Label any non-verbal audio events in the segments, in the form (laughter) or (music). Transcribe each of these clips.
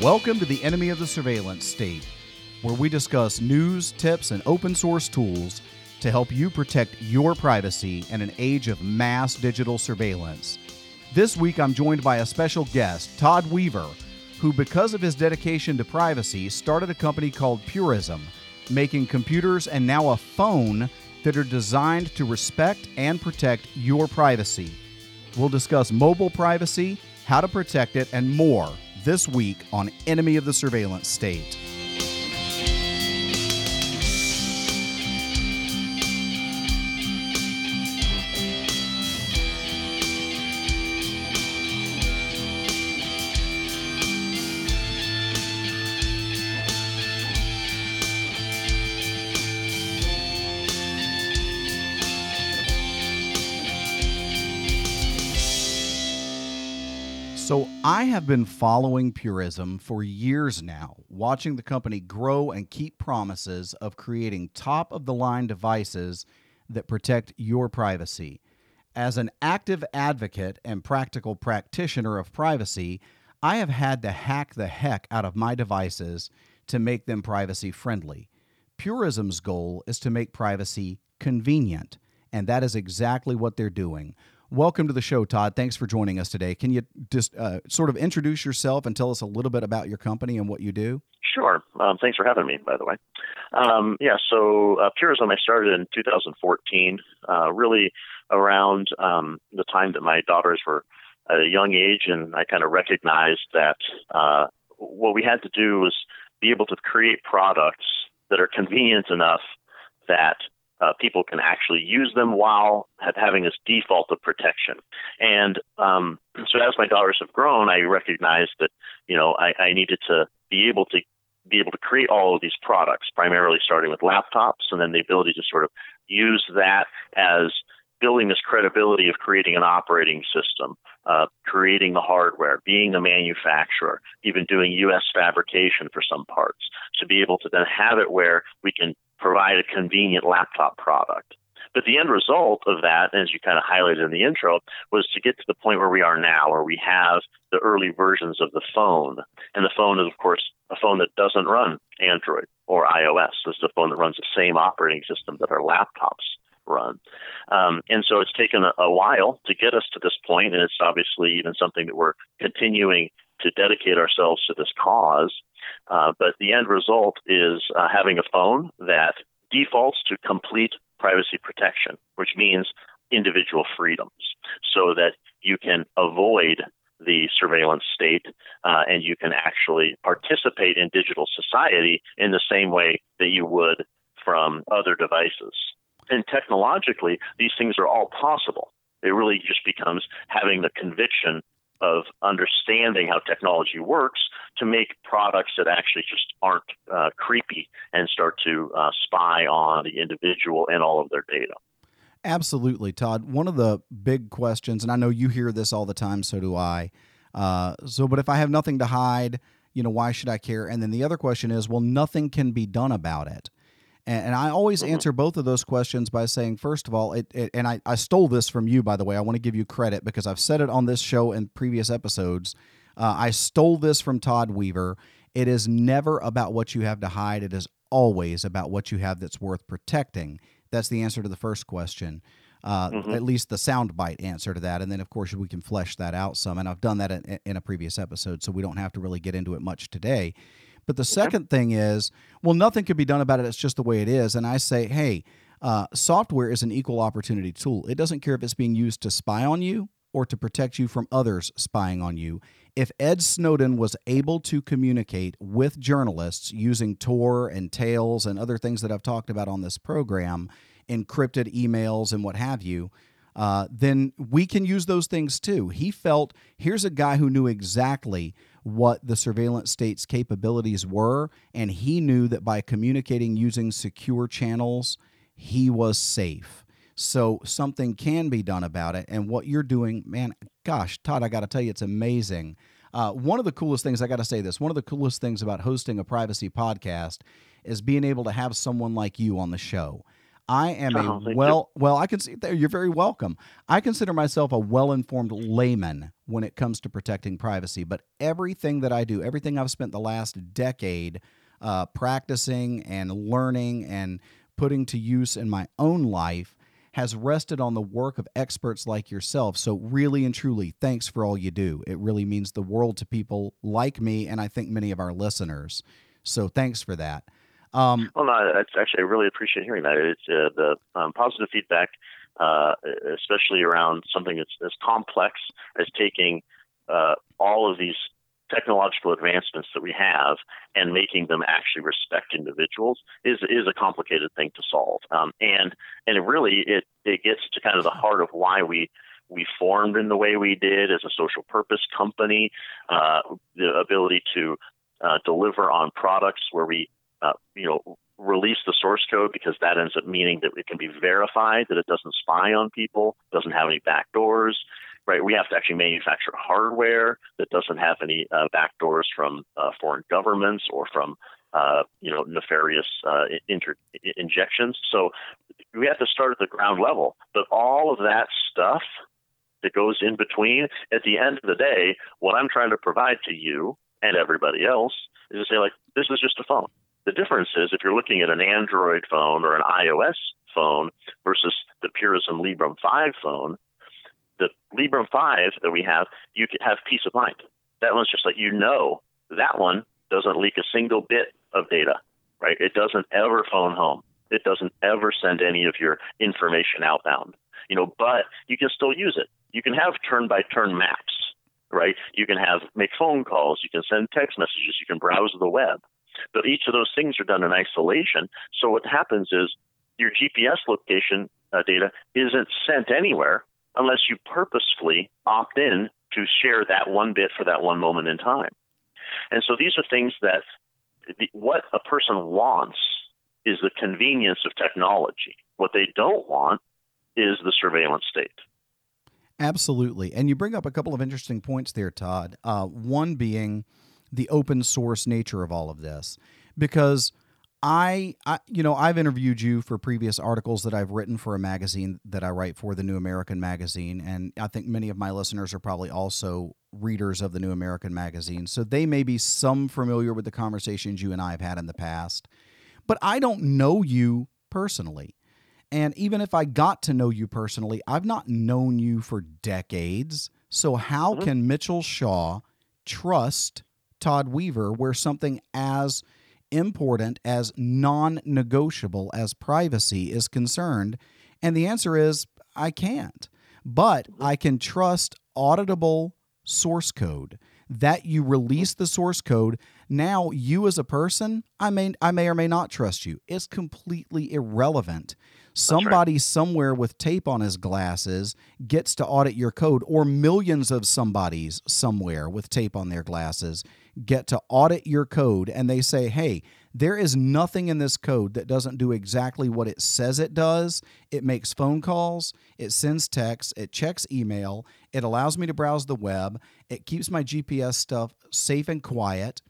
Welcome to the Enemy of the Surveillance State, where we discuss news, tips, and open source tools to help you protect your privacy in an age of mass digital surveillance. This week, I'm joined by a special guest, Todd Weaver, who, because of his dedication to privacy, started a company called Purism, making computers and now a phone that are designed to respect and protect your privacy. We'll discuss mobile privacy, how to protect it, and more this week on Enemy of the Surveillance State. So, I have been following Purism for years now, watching the company grow and keep promises of creating top of the line devices that protect your privacy. As an active advocate and practical practitioner of privacy, I have had to hack the heck out of my devices to make them privacy friendly. Purism's goal is to make privacy convenient, and that is exactly what they're doing. Welcome to the show, Todd. Thanks for joining us today. Can you just uh, sort of introduce yourself and tell us a little bit about your company and what you do? Sure. Um, thanks for having me, by the way. Um, yeah, so uh, Purism I started in 2014, uh, really around um, the time that my daughters were at a young age, and I kind of recognized that uh, what we had to do was be able to create products that are convenient enough that uh, people can actually use them while having this default of protection. And um, so as my daughters have grown, I recognized that you know I, I needed to be able to be able to create all of these products, primarily starting with laptops, and then the ability to sort of use that as building this credibility of creating an operating system, uh, creating the hardware, being the manufacturer, even doing U.S. fabrication for some parts, to be able to then have it where we can provide a convenient laptop product. But the end result of that, as you kind of highlighted in the intro, was to get to the point where we are now, where we have the early versions of the phone. And the phone is, of course, a phone that doesn't run Android or iOS. This is a phone that runs the same operating system that our laptops run. Um, and so it's taken a, a while to get us to this point, and it's obviously even something that we're continuing to dedicate ourselves to this cause. Uh, but the end result is uh, having a phone that defaults to complete privacy protection, which means individual freedoms, so that you can avoid the surveillance state uh, and you can actually participate in digital society in the same way that you would from other devices. And technologically, these things are all possible. It really just becomes having the conviction of understanding how technology works to make products that actually just aren't uh, creepy and start to uh, spy on the individual and all of their data. Absolutely, Todd. One of the big questions, and I know you hear this all the time, so do I. Uh, so, but if I have nothing to hide, you know, why should I care? And then the other question is, well, nothing can be done about it. And, and I always mm-hmm. answer both of those questions by saying, first of all, it, it and I, I stole this from you, by the way. I want to give you credit because I've said it on this show and previous episodes. Uh, I stole this from Todd Weaver. It is never about what you have to hide. It is always about what you have that's worth protecting. That's the answer to the first question. Uh, mm-hmm. At least the soundbite answer to that, and then of course we can flesh that out some. And I've done that in, in a previous episode, so we don't have to really get into it much today. But the second thing is, well, nothing can be done about it. It's just the way it is. And I say, hey, uh, software is an equal opportunity tool. It doesn't care if it's being used to spy on you or to protect you from others spying on you. If Ed Snowden was able to communicate with journalists using Tor and Tails and other things that I've talked about on this program, encrypted emails and what have you, uh, then we can use those things too. He felt here's a guy who knew exactly what the surveillance state's capabilities were, and he knew that by communicating using secure channels, he was safe. So something can be done about it. And what you're doing, man, gosh, Todd, I got to tell you, it's amazing. Uh, one of the coolest things, I got to say this, one of the coolest things about hosting a privacy podcast is being able to have someone like you on the show. I am Oh, a well, well, I can see there. You're very welcome. I consider myself a well-informed layman when it comes to protecting privacy. But everything that I do, everything I've spent the last decade uh, practicing and learning and putting to use in my own life has rested on the work of experts like yourself. So, really and truly, thanks for all you do. It really means the world to people like me, and I think many of our listeners. So, thanks for that. Um, Well, no, that's actually I really appreciate hearing that. It's uh, the um, positive feedback, uh, especially around something that's as complex as taking uh, all of these technological advancements that we have and making them actually respect individuals is is a complicated thing to solve. Um, and and it really it it gets to kind of the heart of why we we formed in the way we did as a social purpose company, uh, the ability to uh, deliver on products where we uh, you know release the source code because that ends up meaning that it can be verified that it doesn't spy on people, doesn't have any backdoors. Right, we have to actually manufacture hardware that doesn't have any uh, backdoors from uh, foreign governments or from uh, you know nefarious uh, inter- injections. So we have to start at the ground level. But all of that stuff that goes in between, at the end of the day, what I'm trying to provide to you and everybody else is to say like this is just a phone. The difference is if you're looking at an Android phone or an iOS phone versus the Purism Librem 5 phone, the Librem 5 that we have, you have peace of mind. That one's just like you know that one doesn't leak a single bit of data, right? It doesn't ever phone home. It doesn't ever send any of your information outbound. You know, but you can still use it. You can have turn by turn maps, right? You can have make phone calls, you can send text messages, you can browse the web. But each of those things are done in isolation. So what happens is your GPS location uh, data isn't sent anywhere unless you purposefully opt in to share that one bit for that one moment in time. And so these are things that the, what a person wants is the convenience of technology. What they don't want is the surveillance state. Absolutely. And you bring up a couple of interesting points there, Todd. Uh, one being the open source nature of all of this. Because I, I, you know, I've interviewed you for previous articles that I've written for a magazine that I write for, the New American Magazine, and I think many of my listeners are probably also readers of the New American Magazine, so they may be some familiar with the conversations you and I have had in the past. But I don't know you personally. And even if I got to know you personally, I've not known you for decades. So how Mhm. can Mitchell Shaw trust Todd Weaver where something as important as non negotiable as privacy is concerned? And the answer is I can't. But I can trust auditable source code that you release the source code now you as a person i may i may or may not trust you it's completely irrelevant somebody somewhere with tape on his glasses gets to audit your code or millions of somebodies somewhere with tape on their glasses get to audit your code and they say hey there is nothing in this code that doesn't do exactly what it says it does. It makes phone calls, it sends texts, it checks email, it allows me to browse the web, it keeps my GPS stuff safe and quiet.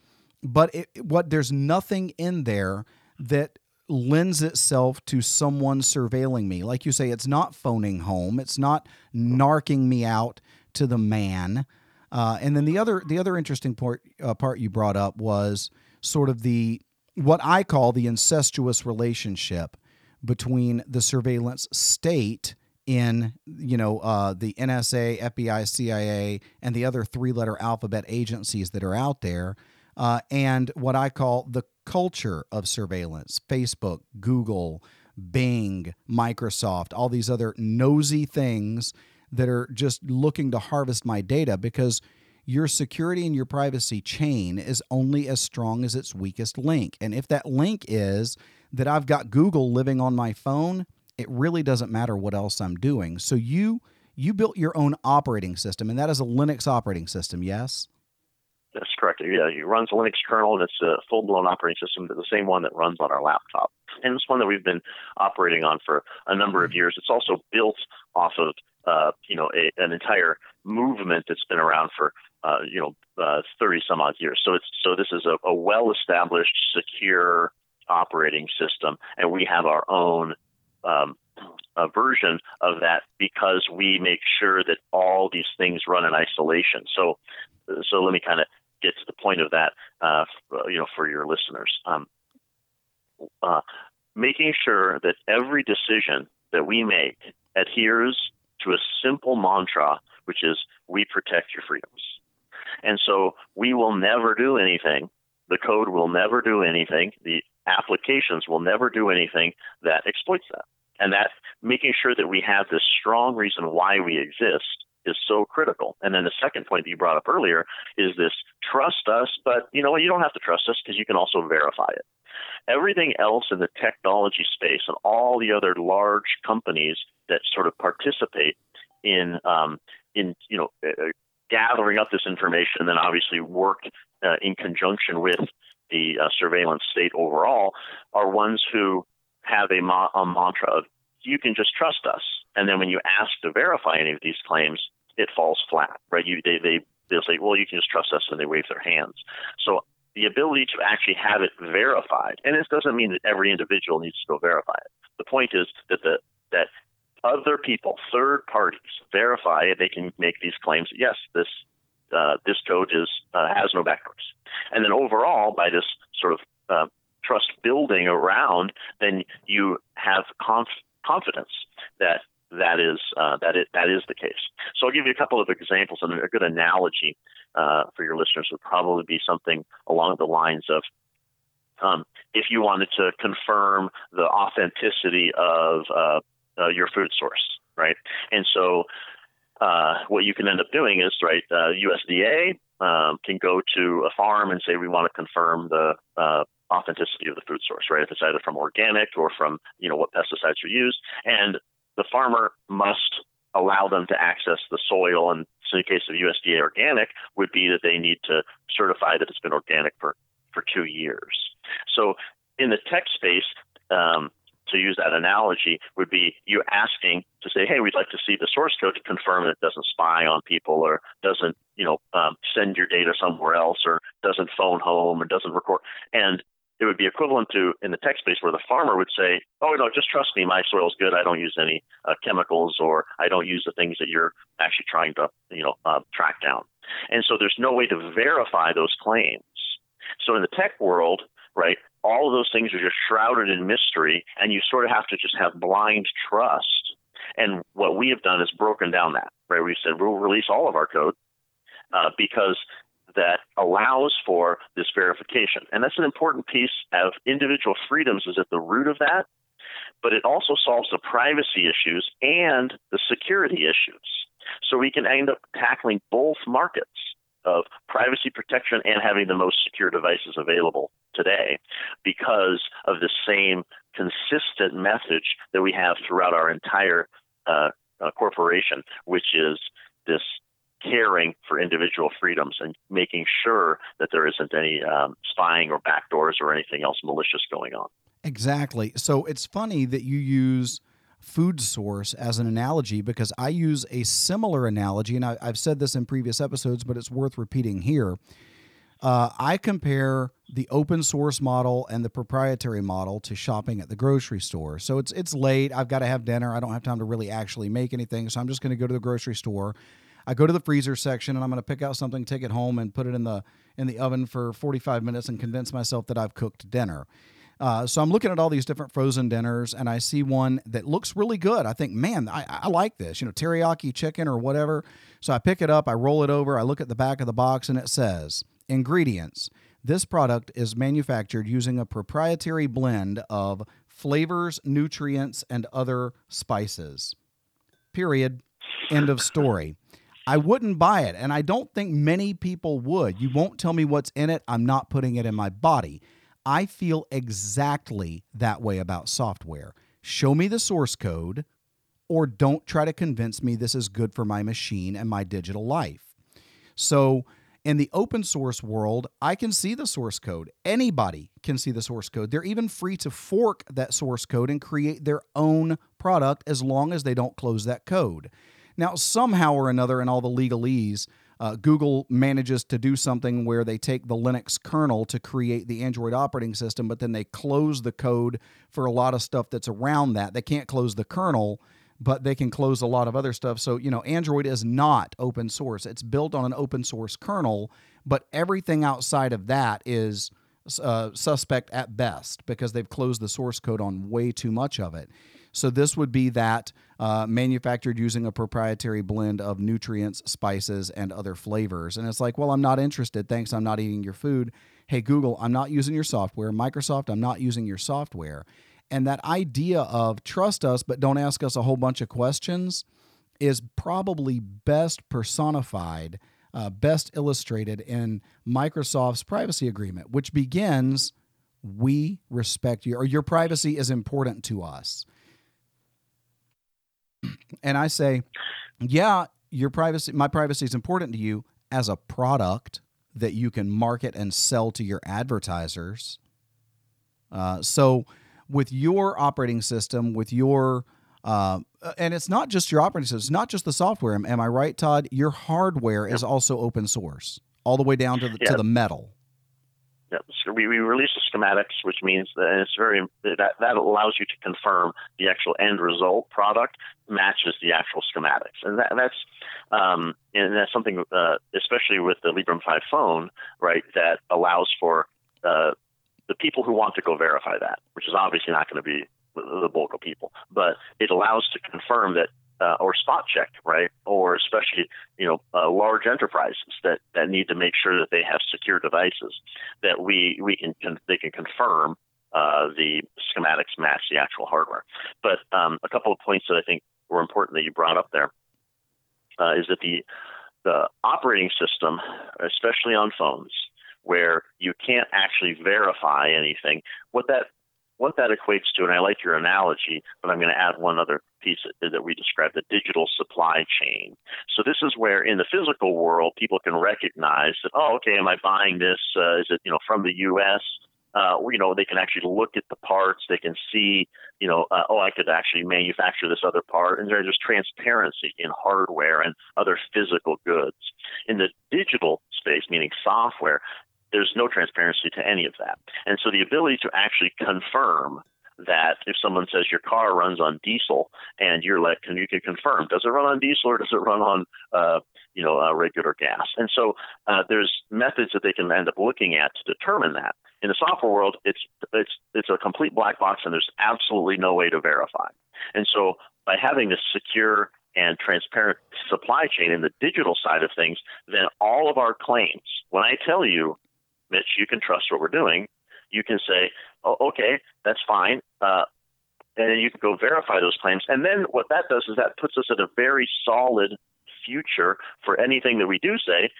But it, what there's nothing in there that lends itself to someone surveilling me. Like you say, it's not phoning home, it's not narking me out to the man. Uh, and then the other the other interesting part uh, part you brought up was sort of the what I call the incestuous relationship between the surveillance state in you know uh, the NSA, FBI, CIA, and the other three-letter alphabet agencies that are out there, uh, and what I call the culture of surveillance: Facebook, Google, Bing, Microsoft, all these other nosy things that are just looking to harvest my data because your security and your privacy chain is only as strong as its weakest link. And if that link is that I've got Google living on my phone, it really doesn't matter what else I'm doing. So you you built your own operating system and that is a Linux operating system, yes? That's correct. Yeah, it runs a Linux kernel, and it's a full-blown operating system, the same one that runs on our laptop, and it's one that we've been operating on for a number of years. It's also built off of, uh, you know, a, an entire movement that's been around for, uh, you know, uh, thirty some odd years. So it's so this is a, a well-established, secure operating system, and we have our own um, version of that because we make sure that all these things run in isolation. So, so let me kind of get to the point of that, uh, you know, for your listeners. Um, uh, making sure that every decision that we make adheres to a simple mantra, which is "We protect your freedoms." And so we will never do anything. The code will never do anything. The applications will never do anything that exploits that. And that making sure that we have this strong reason why we exist is so critical. And then the second point that you brought up earlier is this trust us, but you know what? You don't have to trust us because you can also verify it. Everything else in the technology space and all the other large companies that sort of participate in um, in you know uh, gathering up this information and then obviously work uh, in conjunction with the uh, surveillance state overall are ones who have a, ma- a mantra of you can just trust us. And then when you ask to verify any of these claims, it falls flat, right? You, they, they, they'll say, well, you can just trust us, and they wave their hands. So the ability to actually have it verified, and this doesn't mean that every individual needs to go verify it. The point is that the that other people, third parties, verify it. They can make these claims. Yes, this uh, this code is uh, has no backdoors, and then overall, by this sort of uh, trust building around, then you have conf- confidence that that is uh, that it that is the case. So I'll give you a couple of examples, and a good analogy uh, for your listeners would probably be something along the lines of. Um, if you wanted to confirm the authenticity of uh, uh, your food source, right? And so, uh, what you can end up doing is, right, USDA um, can go to a farm and say, we want to confirm the uh, authenticity of the food source, right? If it's either from organic or from, you know, what pesticides are used. And the farmer must allow them to access the soil. And in the case of USDA organic, would be that they need to certify that it's been organic for, for two years. So in the tech space, um, to use that analogy, would be you asking to say, "Hey, we'd like to see the source code to confirm that it doesn't spy on people or doesn't, you know, um, send your data somewhere else or doesn't phone home or doesn't record." And it would be equivalent to in the tech space where the farmer would say, "Oh no, just trust me, my soil's good. I don't use any uh, chemicals, or I don't use the things that you're actually trying to, you know, uh, track down." And so there's no way to verify those claims. So in the tech world, right, all of those things are just shrouded in mystery, and you sort of have to just have blind trust. And what we have done is broken down that, right? We said we'll release all of our code uh, because that allows for this verification. And that's an important piece of individual freedoms is at the root of that, but it also solves the privacy issues and the security issues. So we can end up tackling both markets of privacy protection and having the most secure devices available today because of the same consistent message that we have throughout our entire uh, uh, corporation, which is this caring for individual freedoms and making sure that there isn't any um, spying or backdoors or anything else malicious going on. Exactly. So it's funny that you use food source as an analogy because I use a similar analogy, and I, have said this in previous episodes, but it's worth repeating here. Uh, I compare the open source model and the proprietary model to shopping at the grocery store. So it's it's late. I've got to have dinner. I don't have time to really actually make anything. So I'm just going to go to the grocery store I go to the freezer section and I'm going to pick out something, take it home, and put it in the in the oven for 45 minutes and convince myself that I've cooked dinner. Uh, so I'm looking at all these different frozen dinners, and I see one that looks really good. I think, man, I, I like this, you know, teriyaki chicken or whatever. So I pick it up, I roll it over, I look at the back of the box, and it says ingredients. This product is manufactured using a proprietary blend of flavors, nutrients, and other spices. Period. End of story. I wouldn't buy it. And I don't think many people would. You won't tell me what's in it. I'm not putting it in my body. I feel exactly that way about software. Show me the source code, or don't try to convince me this is good for my machine and my digital life. So, in the open source world, I can see the source code. Anybody can see the source code. They're even free to fork that source code and create their own product as long as they don't close that code. Now, somehow or another, in all the legalese uh, Google manages to do something where they take the Linux kernel to create the Android operating system, but then they close the code for a lot of stuff that's around that. They can't close the kernel, but they can close a lot of other stuff. So, you know, Android is not open source. It's built on an open source kernel, but everything outside of that is uh, suspect at best because they've closed the source code on way too much of it. So this would be that uh, manufactured using a proprietary blend of nutrients, spices, and other flavors. And it's like, well, I'm not interested. Thanks. I'm not eating your food. Hey, Google, I'm not using your software. Microsoft, I'm not using your software. And that idea of trust us, but don't ask us a whole bunch of questions is probably best personified, uh, best illustrated in Microsoft's privacy agreement, which begins we respect you, or your privacy is important to us and I say, yeah, your privacy, my privacy is important to you as a product that you can market and sell to your advertisers. Uh, so, with your operating system, with your uh, and it's not just your operating system, it's not just the software. Am, am I right, Todd? Your hardware is also open source, all the way down to the, yeah. to the metal. Yeah, so we, we release the schematics, which means that it's very that that allows you to confirm the actual end result product matches the actual schematics, and that, that's um, and that's something, uh, especially with the Librem 5 phone, right, that allows for uh, the people who want to go verify that, which is obviously not going to be the bulk of people, but it allows to confirm that uh, or spot check, right? Or especially, you know, uh, large enterprises that, that need to make sure that they have secure devices that we we can, can they can confirm uh, the schematics match the actual hardware. But um, a couple of points that I think were important that you brought up there uh, is that the the operating system, especially on phones, where you can't actually verify anything, what that what that equates to, and I like your analogy, but I'm going to add one other piece that, we described the digital supply chain. So, this is where in the physical world, people can recognize that, oh, okay, am I buying this? Uh, is it, you know, from the U.S.? Uh, you know, they can actually look at the parts. They can see, you know, uh, oh, I could actually manufacture this other part. And there's transparency in hardware and other physical goods. In the digital space, meaning software, there's no transparency to any of that. And so the ability to actually confirm that if someone says your car runs on diesel and you're like, can you can confirm, does it run on diesel or does it run on, uh, you know, uh, regular gas? And so uh, there's methods that they can end up looking at to determine that. In the software world, it's it's it's a complete black box and there's absolutely no way to verify. And so by having this secure and transparent supply chain in the digital side of things, then all of our claims, when I tell you Mitch, you can trust what we're doing. You can say, oh, okay, that's fine. Uh, and then you can go verify those claims. And then what that does is that puts us at a very solid future for anything that we do say.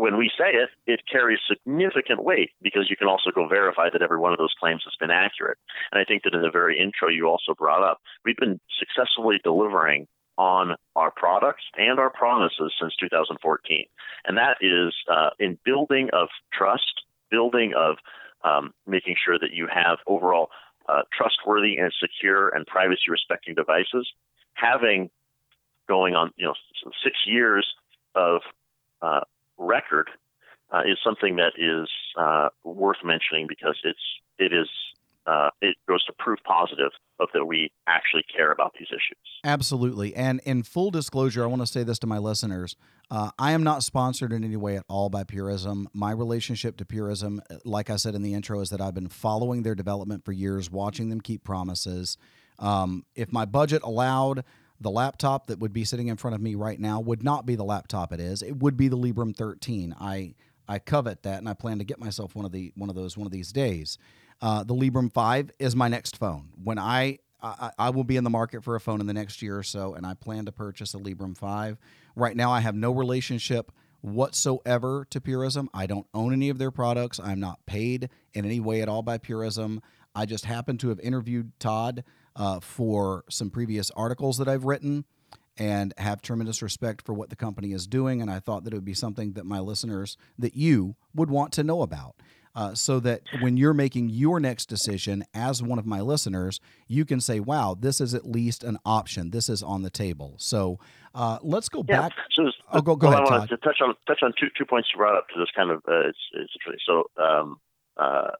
When we say it, it carries significant weight because you can also go verify that every one of those claims has been accurate. And I think that in the very intro you also brought up, we've been successfully delivering on our products and our promises since 2014. And that is uh, in building of trust building of um, making sure that you have overall uh, trustworthy and secure and privacy respecting devices. Having going on, you know, six years of uh, record uh, is something that is uh, worth mentioning because it's it is uh, it goes to proof positive of that we actually care about these issues. Absolutely. And in full disclosure, I want to say this to my listeners. Uh, I am not sponsored in any way at all by Purism. My relationship to Purism, like I said in the intro, is that I've been following their development for years, watching them keep promises. Um, if my budget allowed, the laptop that would be sitting in front of me right now would not be the laptop it is. It would be the Librem 13. I I covet that, and I plan to get myself one of the one of those one of these days. Uh, the Librem 5 is my next phone. When I, I, I will be in the market for a phone in the next year or so, and I plan to purchase a Librem 5. Right now, I have no relationship whatsoever to Purism. I don't own any of their products. I'm not paid in any way at all by Purism. I just happen to have interviewed Todd uh, for some previous articles that I've written and have tremendous respect for what the company is doing. And I thought that it would be something that my listeners, that you would want to know about. uh, so that when you're making your next decision as one of my listeners, you can say, wow, this is at least an option. This is on the table. So uh, let's go yeah. back. So oh, go, go well, ahead, I Todd. to touch on touch on two two points you brought up to this kind of uh, it's, it's interesting. So um, uh,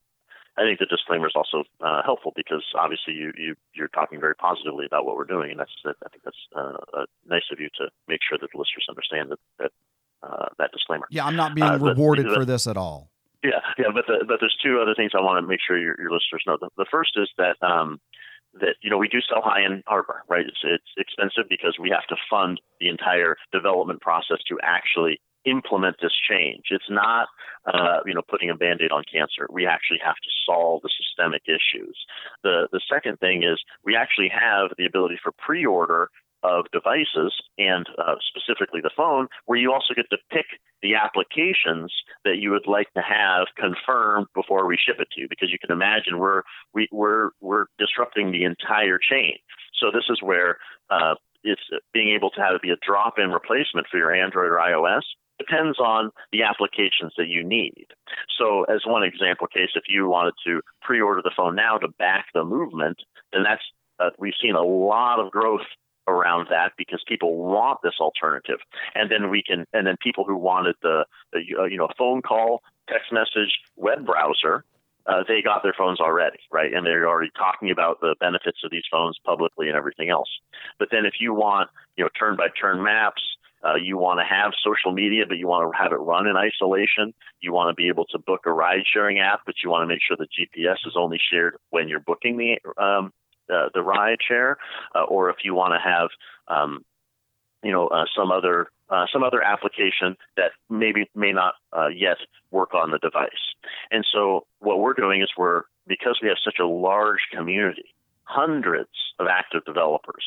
I think the disclaimer is also uh, helpful because obviously you, you you're talking very positively about what we're doing, and that's I think that's uh, nice of you to make sure that the listeners understand that that uh, that disclaimer. Yeah, I'm not being Uh, rewarded but- for this at all. Yeah, yeah, but the, but there's two other things I want to make sure your, your listeners know. The, the first is that um, that you know we do sell high end hardware, right? It's it's expensive because we have to fund the entire development process to actually implement this change. It's not uh, you know putting a band-aid on cancer. We actually have to solve the systemic issues. The the second thing is we actually have the ability for pre-order of devices and uh, specifically the phone, where you also get to pick the applications that you would like to have confirmed before we ship it to you. Because you can imagine we're we, we're we're disrupting the entire chain. So this is where uh, it's being able to have it be a drop-in replacement for your Android or iOS depends on the applications that you need. So, as one example case, if you wanted to pre-order the phone now to back the movement, then that's uh, we've seen a lot of growth around that because people want this alternative, and then we can, and then people who wanted the, the uh, you know phone call, text message, web browser. Uh, they got their phones already, right? And they're already talking about the benefits of these phones publicly and everything else. But then, if you want, you know, turn-by-turn maps, uh, you want to have social media, but you want to have it run in isolation. You want to be able to book a ride sharing app, but you want to make sure the GPS is only shared when you're booking the um, uh, the ride share, uh, or if you want to have um, you know uh, some other uh, some other application that maybe may not uh, yet work on the device. And so what we're doing is we're because we have such a large community, hundreds of active developers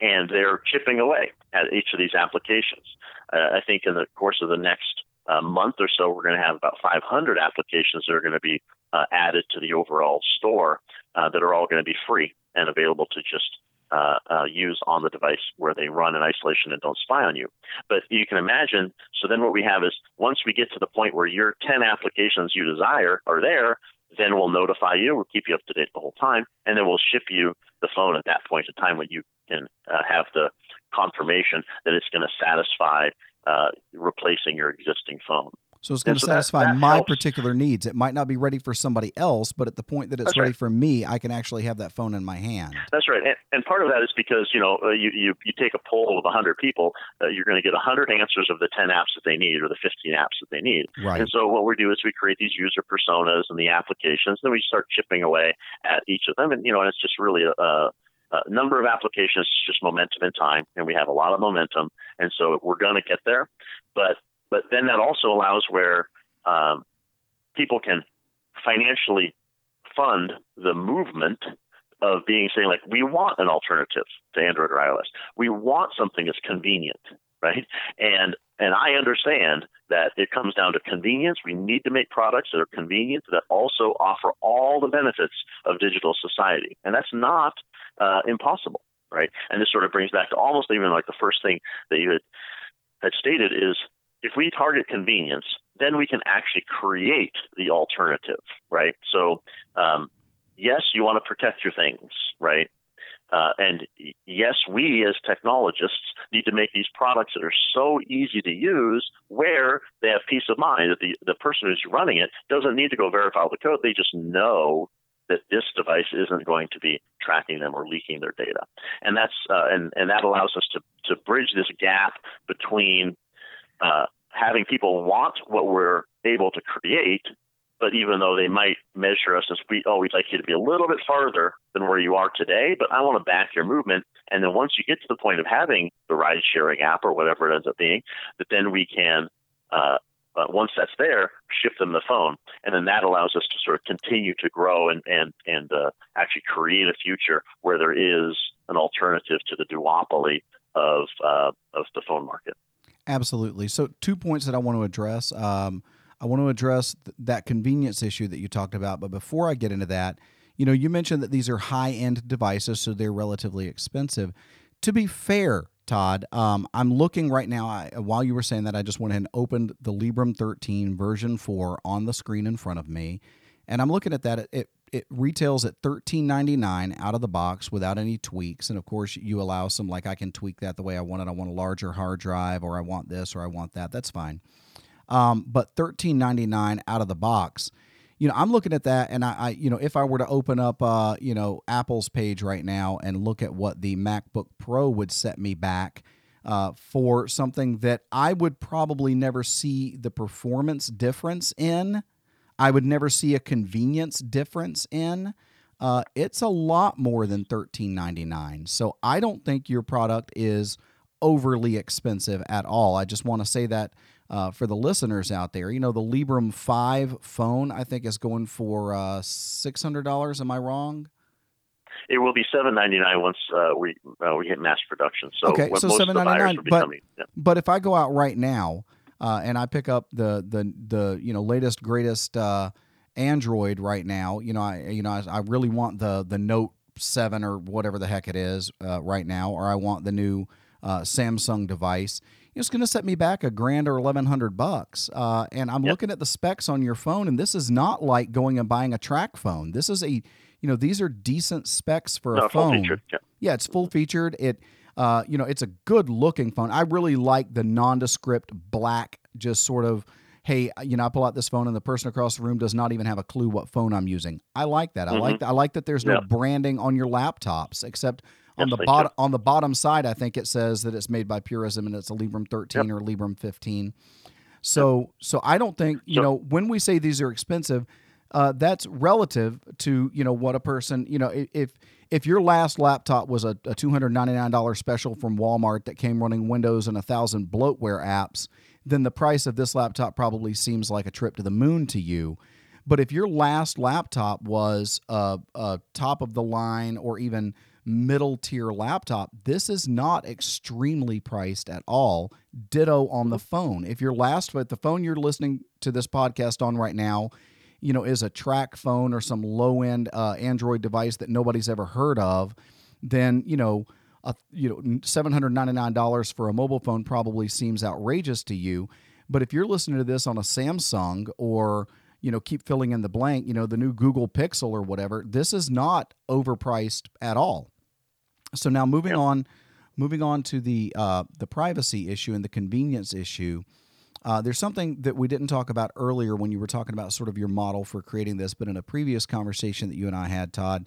and they're chipping away at each of these applications. Uh, I think in the course of the next uh, month or so, we're going to have about 500 applications that are going to be uh, added to the overall store uh, that are all going to be free and available to just uh, uh, use on the device where they run in isolation and don't spy on you. But you can imagine, so then what we have is once we get to the point where your 10 applications you desire are there, then we'll notify you. We'll keep you up to date the whole time, and then we'll ship you the phone at that point in time when you can uh, have the confirmation that it's going to satisfy uh, replacing your existing phone. So it's going And to so that- satisfy that my helps. particular needs. It might not be ready for somebody else, but at the point that it's That's ready right. for me, I can actually have that phone in my hand. That's right, and, and part of that is because you know uh, you, you you take a poll of 100 people, uh, you're going to get 100 answers of the 10 apps that they need or the 15 apps that they need. Right. And so what we do is we create these user personas and the applications, then we start chipping away at each of them, and you know, and it's just really a, a, a number of applications, it's just momentum in time, and we have a lot of momentum, and so we're going to get there, but but then that also allows where um, people can financially fund the movement of being saying like we want an alternative to Android or iOS. We want something that's convenient, right? And and I understand that it comes down to convenience. We need to make products that are convenient that also offer all the benefits of digital society, and that's not uh, impossible, right? And this sort of brings back to almost even like the first thing that you had had stated is if we target convenience, then we can actually create the alternative, right? So, um, yes, you want to protect your things, right? Uh, and yes, we as technologists need to make these products that are so easy to use where they have peace of mind that the, the person who's running it doesn't need to go verify the code. They just know that this device isn't going to be tracking them or leaking their data. And that's uh, and, and that allows us to, to bridge this gap between uh, having people want what we're able to create, but even though they might measure us as we, oh, we'd like you to be a little bit farther than where you are today, but I want to back your movement. And then once you get to the point of having the ride sharing app or whatever it ends up being, that then we can, uh, uh, once that's there, shift them the phone, and then that allows us to sort of continue to grow and and and uh, actually create a future where there is an alternative to the duopoly of uh, of the phone market. Absolutely. So, two points that I want to address. Um, I want to address th- that convenience issue that you talked about. But before I get into that, you know, you mentioned that these are high end devices, so they're relatively expensive. To be fair Todd. Um, I'm looking right now. I, while you were saying that, I just went ahead and opened the Librem 13 version 4 on the screen in front of me, and I'm looking at that. It, it, it retails at $13.99 out of the box without any tweaks, and of course, you allow some like I can tweak that the way I want it. I want a larger hard drive, or I want this, or I want that. That's fine. Um, but $13.99 out of the box you know, I'm looking at that, and I, I, you know, if I were to open up, uh, you know, Apple's page right now and look at what the MacBook Pro would set me back uh, for something that I would probably never see the performance difference in, I would never see a convenience difference in. Uh, it's a lot more than $13.99. So I don't think your product is overly expensive at all. I just want to say that uh, for the listeners out there. You know, the Librem 5 phone, I think, is going for uh, $600. Am I wrong? It will be seven ninety nine once uh, we uh, we hit mass production. So okay, so seven ninety nine. But yeah. but if I go out right now uh, and I pick up the the the you know latest greatest uh, Android right now, you know I you know I, I, really want the the Note seven or whatever the heck it is uh, right now, or I want the new uh, Samsung device it's going to set me back a grand or 1100 bucks. Uh, and I'm yep. looking at the specs on your phone, and this is not like going and buying a TracFone. This is a, you know, these are decent specs for no, a phone. Featured, yeah. yeah, it's full featured. It, uh, you know, it's a good looking phone. I really like the nondescript black, just sort of, hey, you know, I pull out this phone and the person across the room does not even have a clue what phone I'm using. I like that. I mm-hmm. like that. I like that. There's no branding on your laptops except on the bottom on the bottom side, I think it says that it's made by Purism and it's a Librem 13 yep. or Librem 15. So yep. so I don't think you so, know when we say these are expensive, uh, that's relative to you know what a person you know if if your last laptop was a, a two hundred ninety nine dollar special from Walmart that came running Windows and a thousand bloatware apps, then the price of this laptop probably seems like a trip to the moon to you. But if your last laptop was a, a top of the line or even middle tier laptop, this is not extremely priced at all. Ditto on the mm-hmm. phone. If your last but the phone you're listening to this podcast on right now, you know, is a TracFone or some low end uh, Android device that nobody's ever heard of, then you know, a, you know, seven hundred ninety nine dollars for a mobile phone probably seems outrageous to you. But if you're listening to this on a Samsung or you know, keep filling in the blank, you know, the new Google Pixel or whatever, this is not overpriced at all. So now moving yep. on, moving on to the uh, the privacy issue and the convenience issue. Uh, there's something that we didn't talk about earlier when you were talking about sort of your model for creating this, but in a previous conversation that you and I had, Todd,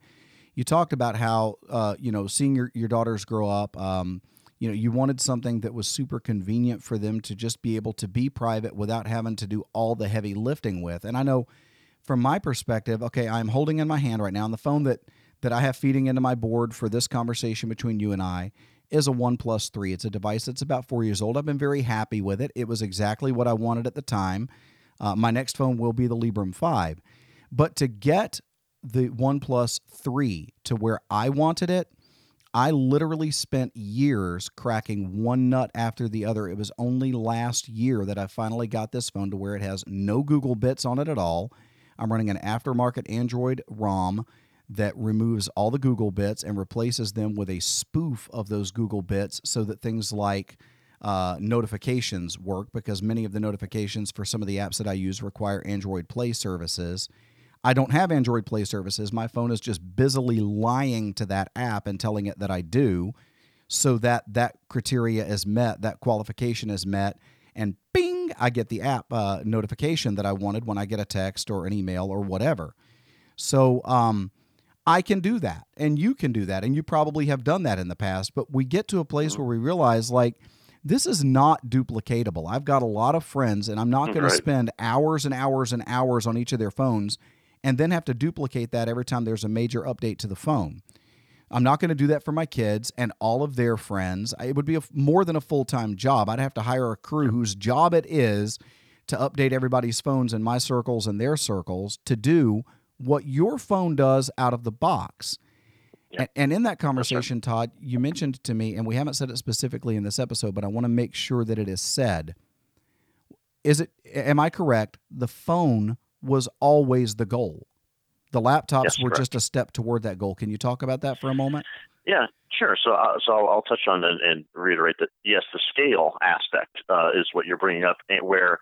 you talked about how uh, you know seeing your, your daughters grow up. Um, you know, you wanted something that was super convenient for them to just be able to be private without having to do all the heavy lifting with. And I know from my perspective, okay, I'm holding in my hand right now on the phone that that I have feeding into my board for this conversation between you and I is a OnePlus 3. It's a device that's about four years old. I've been very happy with it. It was exactly what I wanted at the time. Uh, my next phone will be the Librem 5. But to get the OnePlus 3 to where I wanted it, I literally spent years cracking one nut after the other. It was only last year that I finally got this phone to where it has no Google bits on it at all. I'm running an aftermarket Android ROM that removes all the Google bits and replaces them with a spoof of those Google bits so that things like uh, notifications work because many of the notifications for some of the apps that I use require Android Play services. I don't have Android Play services. My phone is just busily lying to that app and telling it that I do so that that criteria is met, that qualification is met, and bing, I get the app uh, notification that I wanted when I get a text or an email or whatever. So, um, I can do that and you can do that and you probably have done that in the past but we get to a place mm-hmm. where we realize like this is not duplicatable. I've got a lot of friends and I'm not going right. to spend hours and hours and hours on each of their phones and then have to duplicate that every time there's a major update to the phone. I'm not going to do that for my kids and all of their friends. It would be a, more than a full time job. I'd have to hire a crew whose job it is to update everybody's phones in my circles and their circles to do what your phone does out of the box. And, and, in that conversation, Todd, you mentioned to me, and we haven't said it specifically in this episode, but I want to make sure that it is said. Is it? Am I correct? The phone was always the goal. The laptops Yes, were correct. just a step toward that goal. Can you talk about that for a moment? Yeah, sure. So, uh, so I'll, I'll touch on and, and reiterate that yes, the scale aspect uh, is what you're bringing up, and where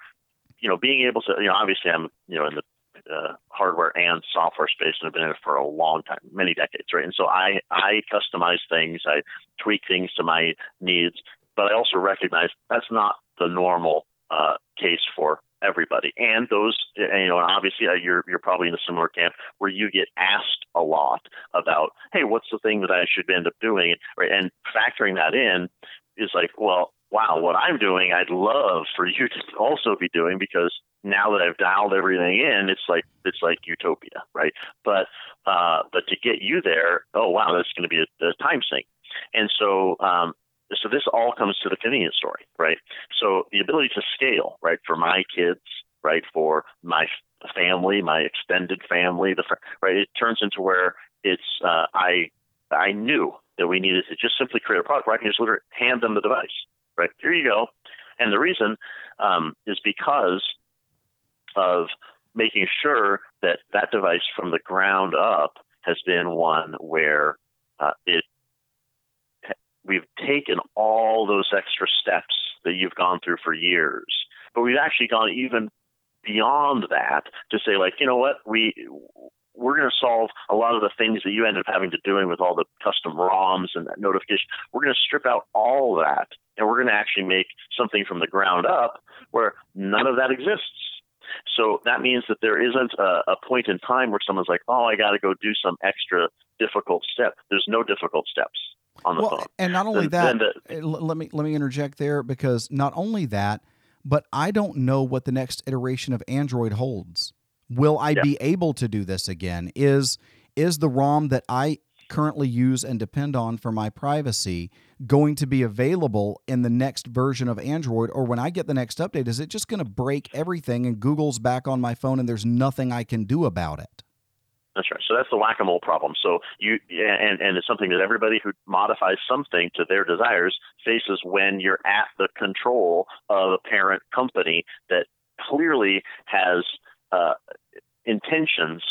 you know being able to, you know, obviously I'm you know in the uh, hardware and software space and have been in it for a long time, many decades, right? And so I I customize things, I tweak things to my needs, but I also recognize that's not the normal uh, case for everybody. And those, you know, obviously uh, you're you're probably in a similar camp where you get asked a lot about, hey, what's the thing that I should end up doing, right? And factoring that in is like, well, wow, what I'm doing, I'd love for you to also be doing because now that I've dialed everything in, it's like it's like utopia, right? But uh, but to get you there, oh wow, that's going to be a, a time sink. And so um, so this all comes to the convenience story, right? So the ability to scale, right, for my kids, right, for my family, my extended family, the right, it turns into where it's uh, I I knew that we needed to just simply create a product where I can just literally hand them the device, right? Here you go. And the reason um, is because of making sure that that device from the ground up has been one where uh, it we've taken all those extra steps that you've gone through for years, but we've actually gone even beyond that to say like, you know what, we we're going to solve a lot of the things that you end up having to doing with all the custom ROMs and that notification. We're going to strip out all that, and we're going to actually make something from the ground up where none of that exists. So that means that there isn't a, a point in time where someone's like, "Oh, I got to go do some extra difficult step." There's no difficult steps on the well, phone. And not only Then- that, then uh, let me let me interject there because not only that, but I don't know what the next iteration of Android holds. Will I Yeah. be able to do this again? Is is the ROM that I currently use and depend on for my privacy going to be available in the next version of Android or when I get the next update is it just going to break everything and Google's back on my phone and there's nothing I can do about it? That's right. So that's the whack-a-mole problem. So you and and it's something that everybody who modifies something to their desires faces when you're at the control of a parent company that clearly has uh, intentions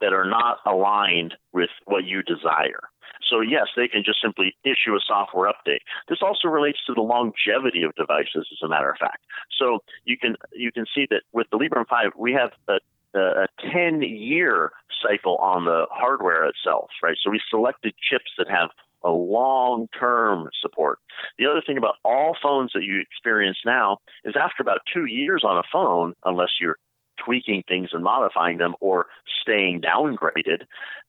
that are not aligned with what you desire. So yes, they can just simply issue a software update. This also relates to the longevity of devices, as a matter of fact. So you can you can see that with the Librem 5, we have a a 10 year cycle on the hardware itself, right? So we selected chips that have a long term support. The other thing about all phones that you experience now is after about two years on a phone, unless you're tweaking things and modifying them or staying downgraded,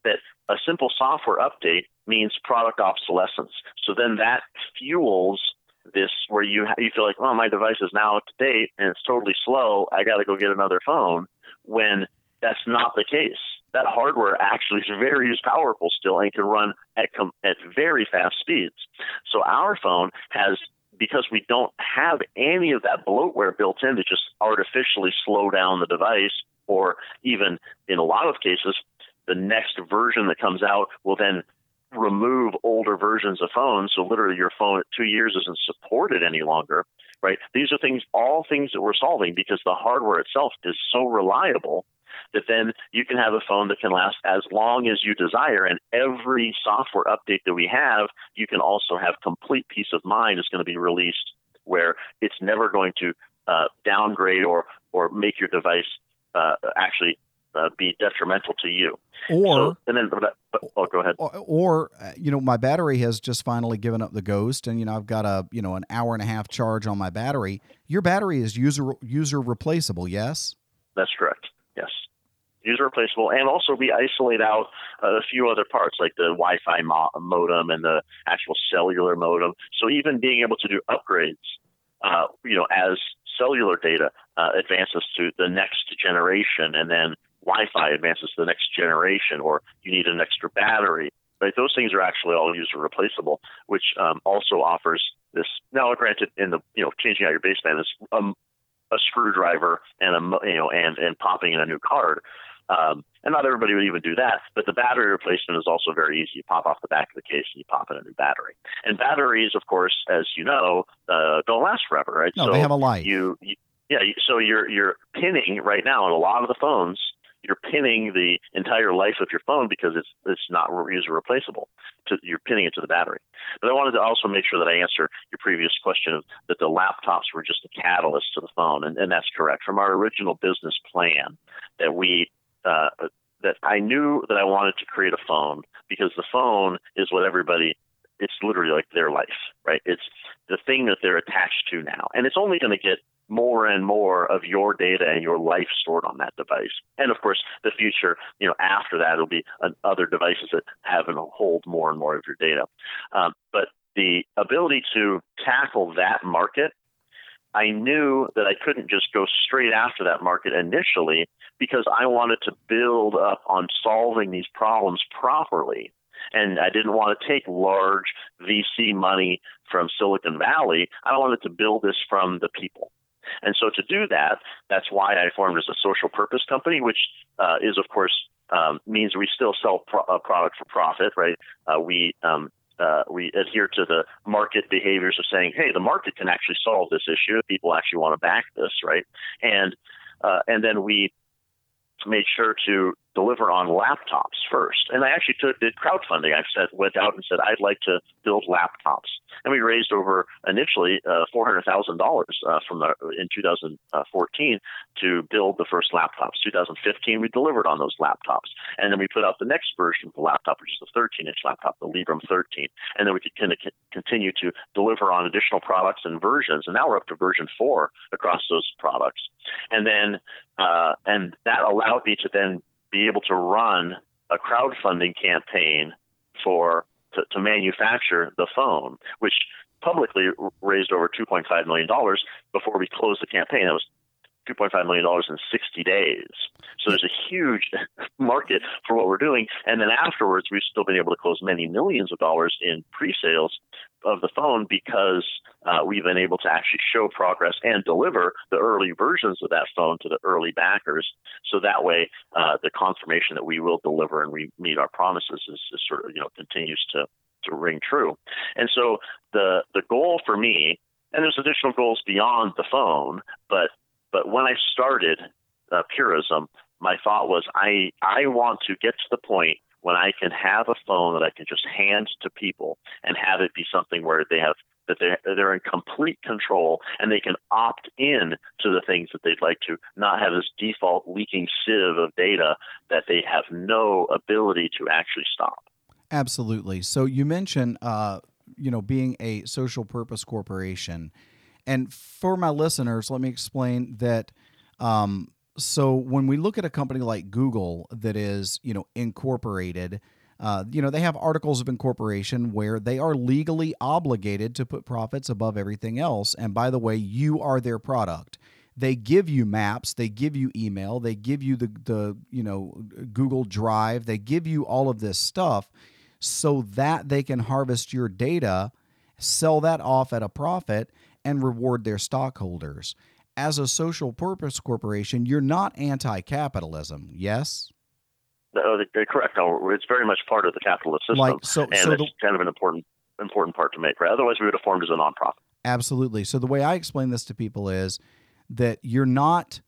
that a simple software update means product obsolescence. So then that fuels this where you you feel like, oh, my device is now up to date and it's totally slow. I got to go get another phone. When that's not the case, that hardware actually is very (laughs) powerful still and can run at com- at very fast speeds. So our phone has because we don't have any of that bloatware built in to just artificially slow down the device, or even in a lot of cases, the next version that comes out will then remove older versions of phones. So literally, your phone at two years isn't supported any longer. Right? These are things, all things that we're solving because the hardware itself is so reliable that then you can have a phone that can last as long as you desire. And every software update that we have, you can also have complete peace of mind is going to be released where it's never going to uh, downgrade or or make your device uh, actually uh, be detrimental to you. Or so, and then, but, but, oh, go ahead. or, or uh, you know my battery has just finally given up the ghost and you know i've got a you know an hour and a half charge on my battery your battery is user user replaceable yes That's correct. Yes. User replaceable, and also we isolate out uh, a few other parts like the Wi-Fi mo- modem and the actual cellular modem. So even being able to do upgrades, uh, you know, as cellular data uh, advances to the next generation, and then Wi-Fi advances to the next generation, or you need an extra battery. Right, those things are actually all user replaceable, which um, also offers this. Now, granted, in the you know changing out your baseband is um, a screwdriver and a you know and and popping in a new card. Um, and not everybody would even do that, but the battery replacement is also very easy. You pop off the back of the case and you pop in a new battery. And batteries, of course, as you know, uh, don't last forever, right? no so they have a life you, you yeah, so you're you're pinning right now on a lot of the phones. You're pinning the entire life of your phone because it's it's not user replaceable. To, you're pinning it to the battery. But I wanted to also make sure that I answer your previous question that the laptops were just a catalyst to the phone, and, and that's correct. From our original business plan, that we uh, that I knew that I wanted to create a phone because the phone is what everybody it's literally like their life, right? It's the thing that they're attached to now. And it's only going to get more and more of your data and your life stored on that device. And of course, the future, you know, after that, it'll be other devices that have and hold more and more of your data. Um, but the ability to tackle that market, I knew that I couldn't just go straight after that market initially because I wanted to build up on solving these problems properly and I didn't want to take large VC money from Silicon Valley. I wanted to build this from the people. And so to do that, that's why I formed as a social purpose company, which uh, is, of course, um, means we still sell pro- a product for profit, right? Uh, we um, uh, we adhere to the market behaviors of saying, hey, the market can actually solve this issue people actually want to back this, right? And uh, and then we made sure to deliver on laptops first. And I actually took, did crowdfunding. I said, went out and said, I'd like to build laptops. And we raised over initially uh, $400,000 uh, from the, in 2014 to build the first laptops. 2015, we delivered on those laptops. And then we put out the next version of the laptop, which is the 13 inch laptop, the Librem 13. And then we could kind of continue to deliver on additional products and versions. And now we're up to version four across those products. And then, uh, and that allowed me to then be able to run a crowdfunding campaign for to, to manufacture the phone, which publicly raised over 2.5 million dollars before we closed the campaign. That was 2.5 million dollars in 60 days. So there's a huge (laughs) market for what we're doing. And then afterwards, we've still been able to close many millions of dollars in pre-sales of the phone because uh, we've been able to actually show progress and deliver the early versions of that phone to the early backers. So that way, uh, the confirmation that we will deliver and we meet our promises is, is sort of you know continues to to ring true. And so the the goal for me, and there's additional goals beyond the phone, but but when I started uh, Purism, my thought was I I want to get to the point when I can have a phone that I can just hand to people and have it be something where they have that they're, they're in complete control and they can opt in to the things that they'd like to, not have this default leaking sieve of data that they have no ability to actually stop. Absolutely. So you mentioned, uh, you know, being a social purpose corporation, and for my listeners, let me explain that. Um, so when we look at a company like Google that is, you know, incorporated, uh, you know, they have articles of incorporation where they are legally obligated to put profits above everything else. And by the way, you are their product. They give you maps, they give you email, they give you the the you know Google Drive, they give you all of this stuff so that they can harvest your data, sell that off at a profit, and reward their stockholders. As a social purpose corporation, you're not anti capitalism, yes? No, correct. It's very much part of the capitalist system, like, so, and so it's the, kind of an important important part to make. Right? Otherwise, we would have formed as a nonprofit. Absolutely. So the way I explain this to people is that you're not,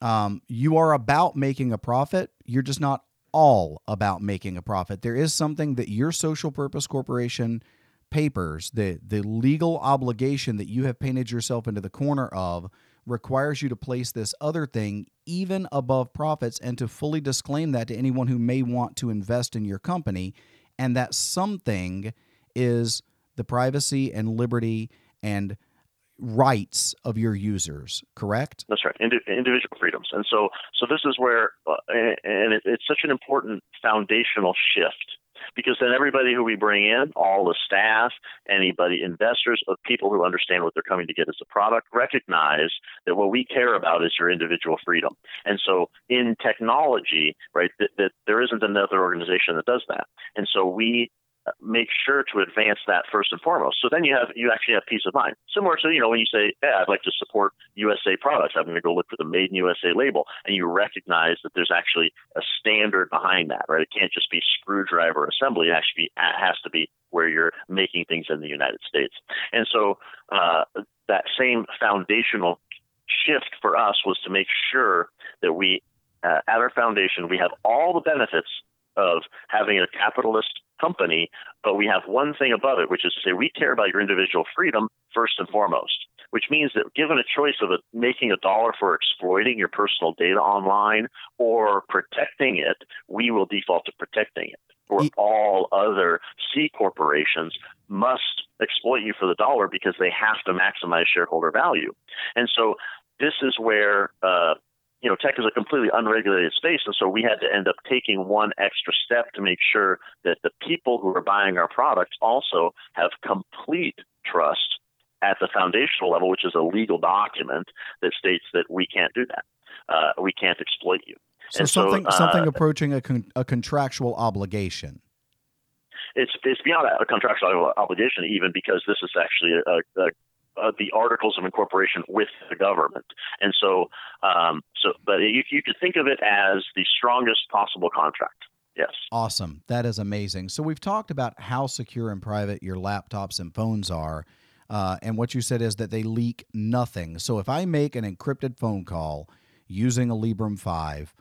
um, you are about making a profit. You're just not all about making a profit. There is something that your social purpose corporation papers, the the legal obligation that you have painted yourself into the corner of requires you to place this other thing even above profits and to fully disclaim that to anyone who may want to invest in your company and that something is the privacy and liberty and rights of your users correct? That's right. Indi- individual freedoms. And so so this is where uh, and it, it's such an important foundational shift because then everybody who we bring in, all the staff, anybody, investors, of people who understand what they're coming to get as a product, recognize that what we care about is your individual freedom. And so in technology, right, that, that there isn't another organization that does that. And so we make sure to advance that first and foremost. So then you have you actually have peace of mind. Similar to you know when you say, "Yeah, I'd like to support USA products. I'm going to go look for the Made in USA label," and you recognize that there's actually a standard behind that, right? It can't just be screwdriver assembly. It actually be, it has to be where you're making things in the United States. And so uh, that same foundational shift for us was to make sure that we uh, at our foundation, we have all the benefits of having a capitalist company, but we have one thing above it, which is to say we care about your individual freedom first and foremost. Which means that given a choice of a, making a dollar for exploiting your personal data online or protecting it, we will default to protecting it. Or all other C corporations must exploit you for the dollar because they have to maximize shareholder value. And so this is where uh, you know, tech is a completely unregulated space, and so we had to end up taking one extra step to make sure that the people who are buying our products also have complete trust at the foundational level, which is a legal document that states that we can't do that. Uh, we can't exploit you. So and something so, uh, something approaching a, con- a contractual obligation. It's it's beyond a contractual obligation, even because this is actually a, a uh, the articles of incorporation with the government. And so, um, so, but you, you could think of it as the strongest possible contract. Yes. Awesome. That is amazing. So we've talked about how secure and private your laptops and phones are. Uh, and what you said is that they leak nothing. So if I make an encrypted phone call using a Librem 5,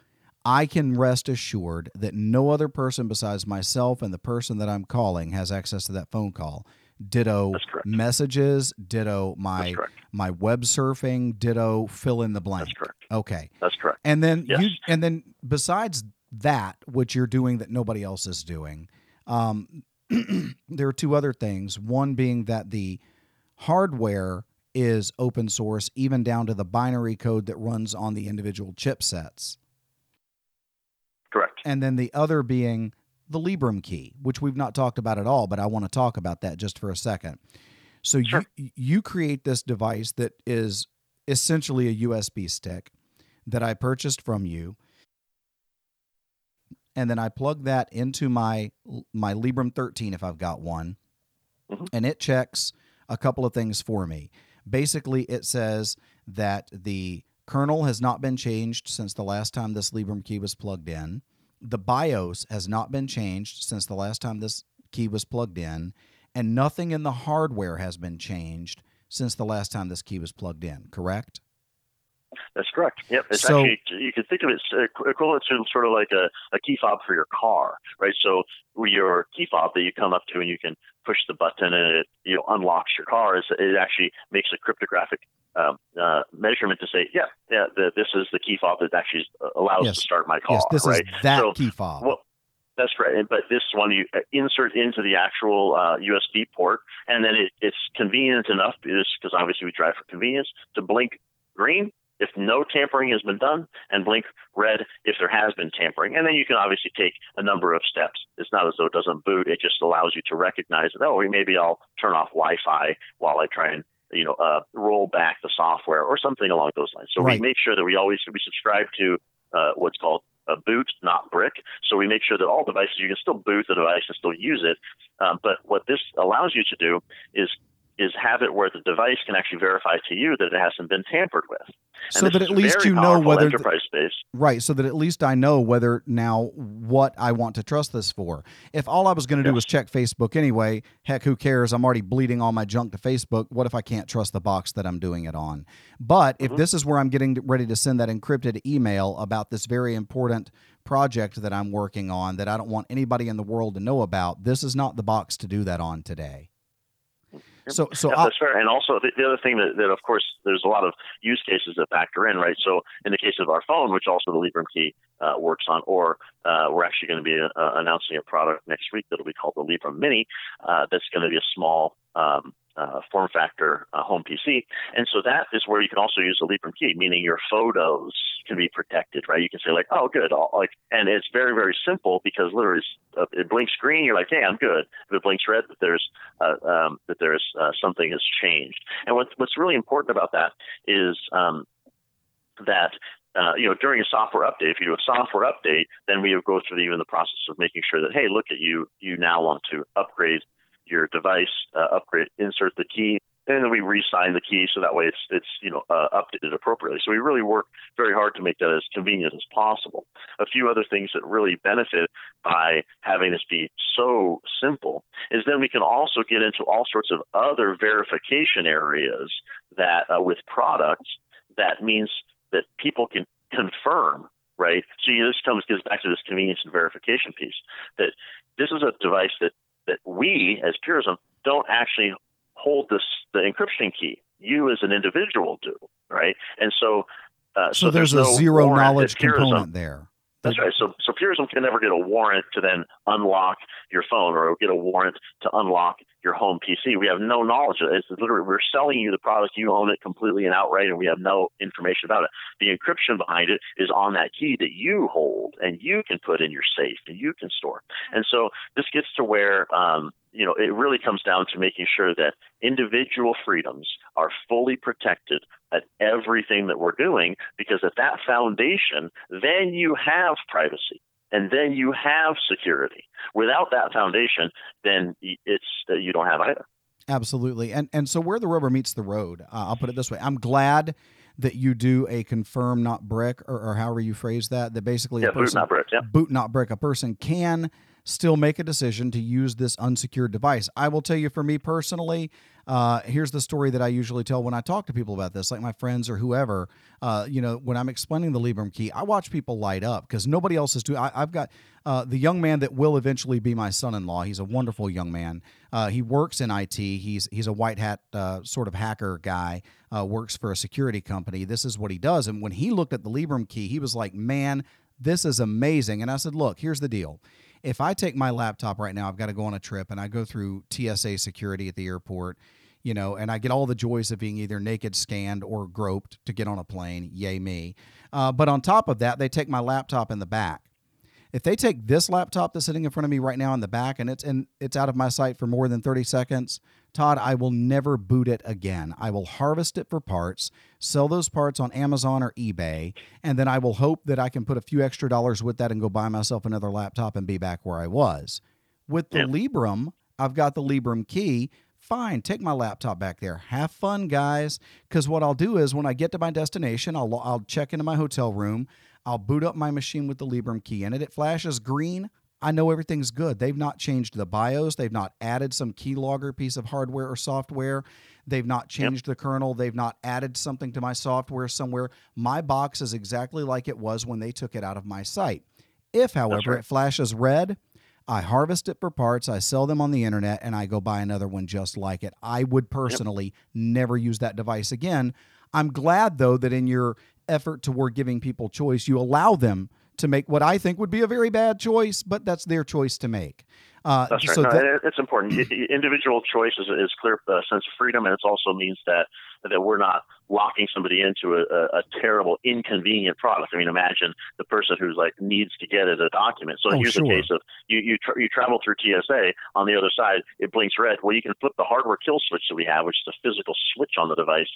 I can rest assured that no other person besides myself and the person that I'm calling has access to that phone call ditto messages, ditto my my web surfing, ditto fill in the blank. That's correct. Okay. That's correct. And then yes. you and then besides that, which you're doing that nobody else is doing, um, (clears throat) there are two other things. One being that the hardware is open source, even down to the binary code that runs on the individual chipsets. Correct. And then the other being the Librem key, which we've not talked about at all, but I want to talk about that just for a second. So sure. you you create this device that is essentially a USB stick that I purchased from you. And then I plug that into my my Librem 13 if I've got one. Mm-hmm. And it checks a couple of things for me. Basically, it says that the kernel has not been changed since the last time this Librem key was plugged in the BIOS has not been changed since the last time this key was plugged in, and nothing in the hardware has been changed since the last time this key was plugged in, correct? That's correct. Yep. It's so, actually you can think of it equivalent to sort of like a, a key fob for your car, right? So your key fob that you come up to and you can push the button and it you know unlocks your car. Is it actually makes a cryptographic um, uh, measurement to say, yeah, yeah, the, this is the key fob that actually allows yes. to start my car. Yes, this right? is that so, key fob. Well, that's right. But this one you uh, insert into the actual uh, USB port, and then it, it's convenient enough because obviously we drive for convenience to blink green if no tampering has been done, and blink red if there has been tampering. And then you can obviously take a number of steps. It's not as though it doesn't boot; it just allows you to recognize that. Oh, maybe I'll turn off Wi-Fi while I try and you know, uh, roll back the software or something along those lines. So right. we make sure that we always we subscribe to uh, what's called a boot, not brick. So we make sure that all devices you can still boot the device and still use it. Um, but what this allows you to do is is have it where the device can actually verify to you that it hasn't been tampered with. And so that at least you know whether enterprise space. Right, so that at least I know whether now what I want to trust this for. If all I was going to yes. do was check Facebook anyway, heck who cares? I'm already bleeding all my junk to Facebook. What if I can't trust the box that I'm doing it on? But mm-hmm. if this is where I'm getting ready to send that encrypted email about this very important project that I'm working on that I don't want anybody in the world to know about, this is not the box to do that on today. So, so yeah, that's fair. And also, the, the other thing that, that, of course, there's a lot of use cases that factor in, right? So, in the case of our phone, which also the Librem key uh, works on, or uh, we're actually going to be uh, announcing a product next week that'll be called the Librem Mini. Uh, that's going to be a small um, uh, form factor uh, home PC. And so that is where you can also use the Librem key, meaning your photos can be protected, right? You can say like, oh, good, I'll, like, and it's very, very simple because literally uh, it blinks green, you're like, hey, I'm good. If it blinks red, that there's uh, um, that there's uh, something has changed. And what's what's really important about that is um, that uh, you know, during a software update, if you do a software update, then we go through the, even the process of making sure that, hey, look at you, you now want to upgrade your device, uh, upgrade, insert the key, and then we re-sign the key so that way it's it's you know uh, updated appropriately. So we really work very hard to make that as convenient as possible. A few other things that really benefit by having this be so simple is then we can also get into all sorts of other verification areas that uh, with products that means that people can confirm right? So you know, this comes gets back to this convenience and verification piece. That this is a device that that we as Purism don't actually hold this the encryption key. You as an individual do, right? And so, uh, so, so, there's, there's a no zero knowledge component there. That's right. So, so Purism can never get a warrant to then unlock your phone or get a warrant to unlock your home PC. We have no knowledge of it. It's literally we're selling you the product, you own it completely and outright, and we have no information about it. The encryption behind it is on that key that you hold and you can put in your safe and you can store. And so this gets to where um, you know it really comes down to making sure that individual freedoms are fully protected at everything that we're doing, because at that foundation, then you have privacy and then you have security. Without that foundation, then it's uh, you don't have either. Absolutely, and and so where the rubber meets the road, uh, I'll put it this way: I'm glad that you do a confirm not brick, or, or however you phrase that. That basically yeah, a person, boot not brick, yeah. boot not brick. A person can still make a decision to use this unsecured device. I will tell you, for me personally, uh, here's the story that I usually tell when I talk to people about this, like my friends or whoever. Uh, you know, when I'm explaining the Librem key, I watch people light up because nobody else is doing. I, have got uh, the young man that will eventually be my son-in-law. He's a wonderful young man. Uh, he works in IT. He's he's a white hat uh, sort of hacker guy. Uh, works for a security company. This is what he does. And when he looked at the Librem key, he was like, "Man, this is amazing." And I said, "Look, here's the deal." If I take my laptop right now, I've got to go on a trip and I go through TSA security at the airport, you know, and I get all the joys of being either naked scanned or groped to get on a plane. Yay, me. Uh, but on top of that, they take my laptop in the back. If they take this laptop that's sitting in front of me right now in the back and it's in, it's out of my sight for more than 30 seconds, Todd, I will never boot it again. I will harvest it for parts, sell those parts on Amazon or eBay, and then I will hope that I can put a few extra dollars with that and go buy myself another laptop and be back where I was. With the Librem, I've got the Librem key. Fine, take my laptop back there. Have fun, guys. Because what I'll do is when I get to my destination, I'll, I'll check into my hotel room. I'll boot up my machine with the Librem key in it. It flashes green. I know everything's good. They've not changed the BIOS. They've not added some keylogger piece of hardware or software. They've not changed yep. the kernel. They've not added something to my software somewhere. My box is exactly like it was when they took it out of my sight. If, however, right. it flashes red, I harvest it for parts, I sell them on the internet, and I go buy another one just like it. I would personally yep. never use that device again. I'm glad, though, that in your effort toward giving people choice, you allow them to make what I think would be a very bad choice, but that's their choice to make. Uh, that's right. So no, that, it's important. Individual choice is, is clear uh, sense of freedom, and it also means that that we're not locking somebody into a, a, a, terrible, inconvenient product. I mean, imagine the person who's like needs to get at a document. So oh, here's sure. a case of you you, tra- you travel through TSA. On the other side, it blinks red. Well, you can flip the hardware kill switch that we have, which is a physical switch on the device,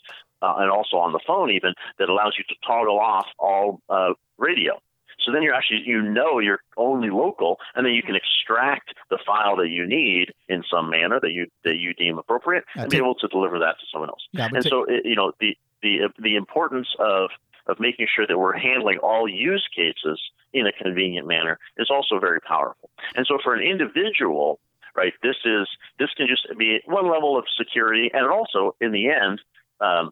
uh, and also on the phone even that allows you to toggle off all uh, radio. So then you're actually, you know, you're only local, and then you can extract the file that you need in some manner that you that you deem appropriate, and be able to deliver that to someone else. Yeah, and t- so, it, you know, the the the importance of of making sure that we're handling all use cases in a convenient manner is also very powerful. And so, for an individual, right, this is this can just be one level of security, and also in the end. Um,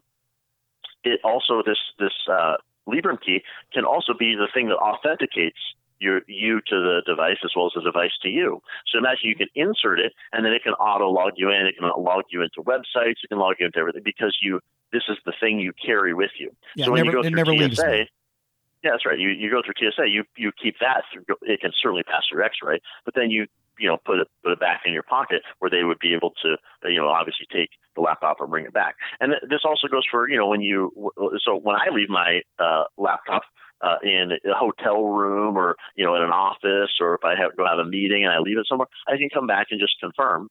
it also this this uh, Librem key can also be the thing that authenticates your, you to the device as well as the device to you. So imagine you can insert it and then it can auto log you in. It can log you into websites. It can log you into everything because you this is the thing you carry with you. Yeah, so when never, you go through TSA, yeah, that's right. You you go through TSA, you you keep that. Through, it can certainly pass through X-ray, but then you you know put it put it back in your pocket where they would be able to you know obviously take the laptop and bring it back. And th- this also goes for you know when you so when I leave my uh, laptop. Uh, in a hotel room or you know in an office or if I have go have a meeting and I leave it somewhere, I can come back and just confirm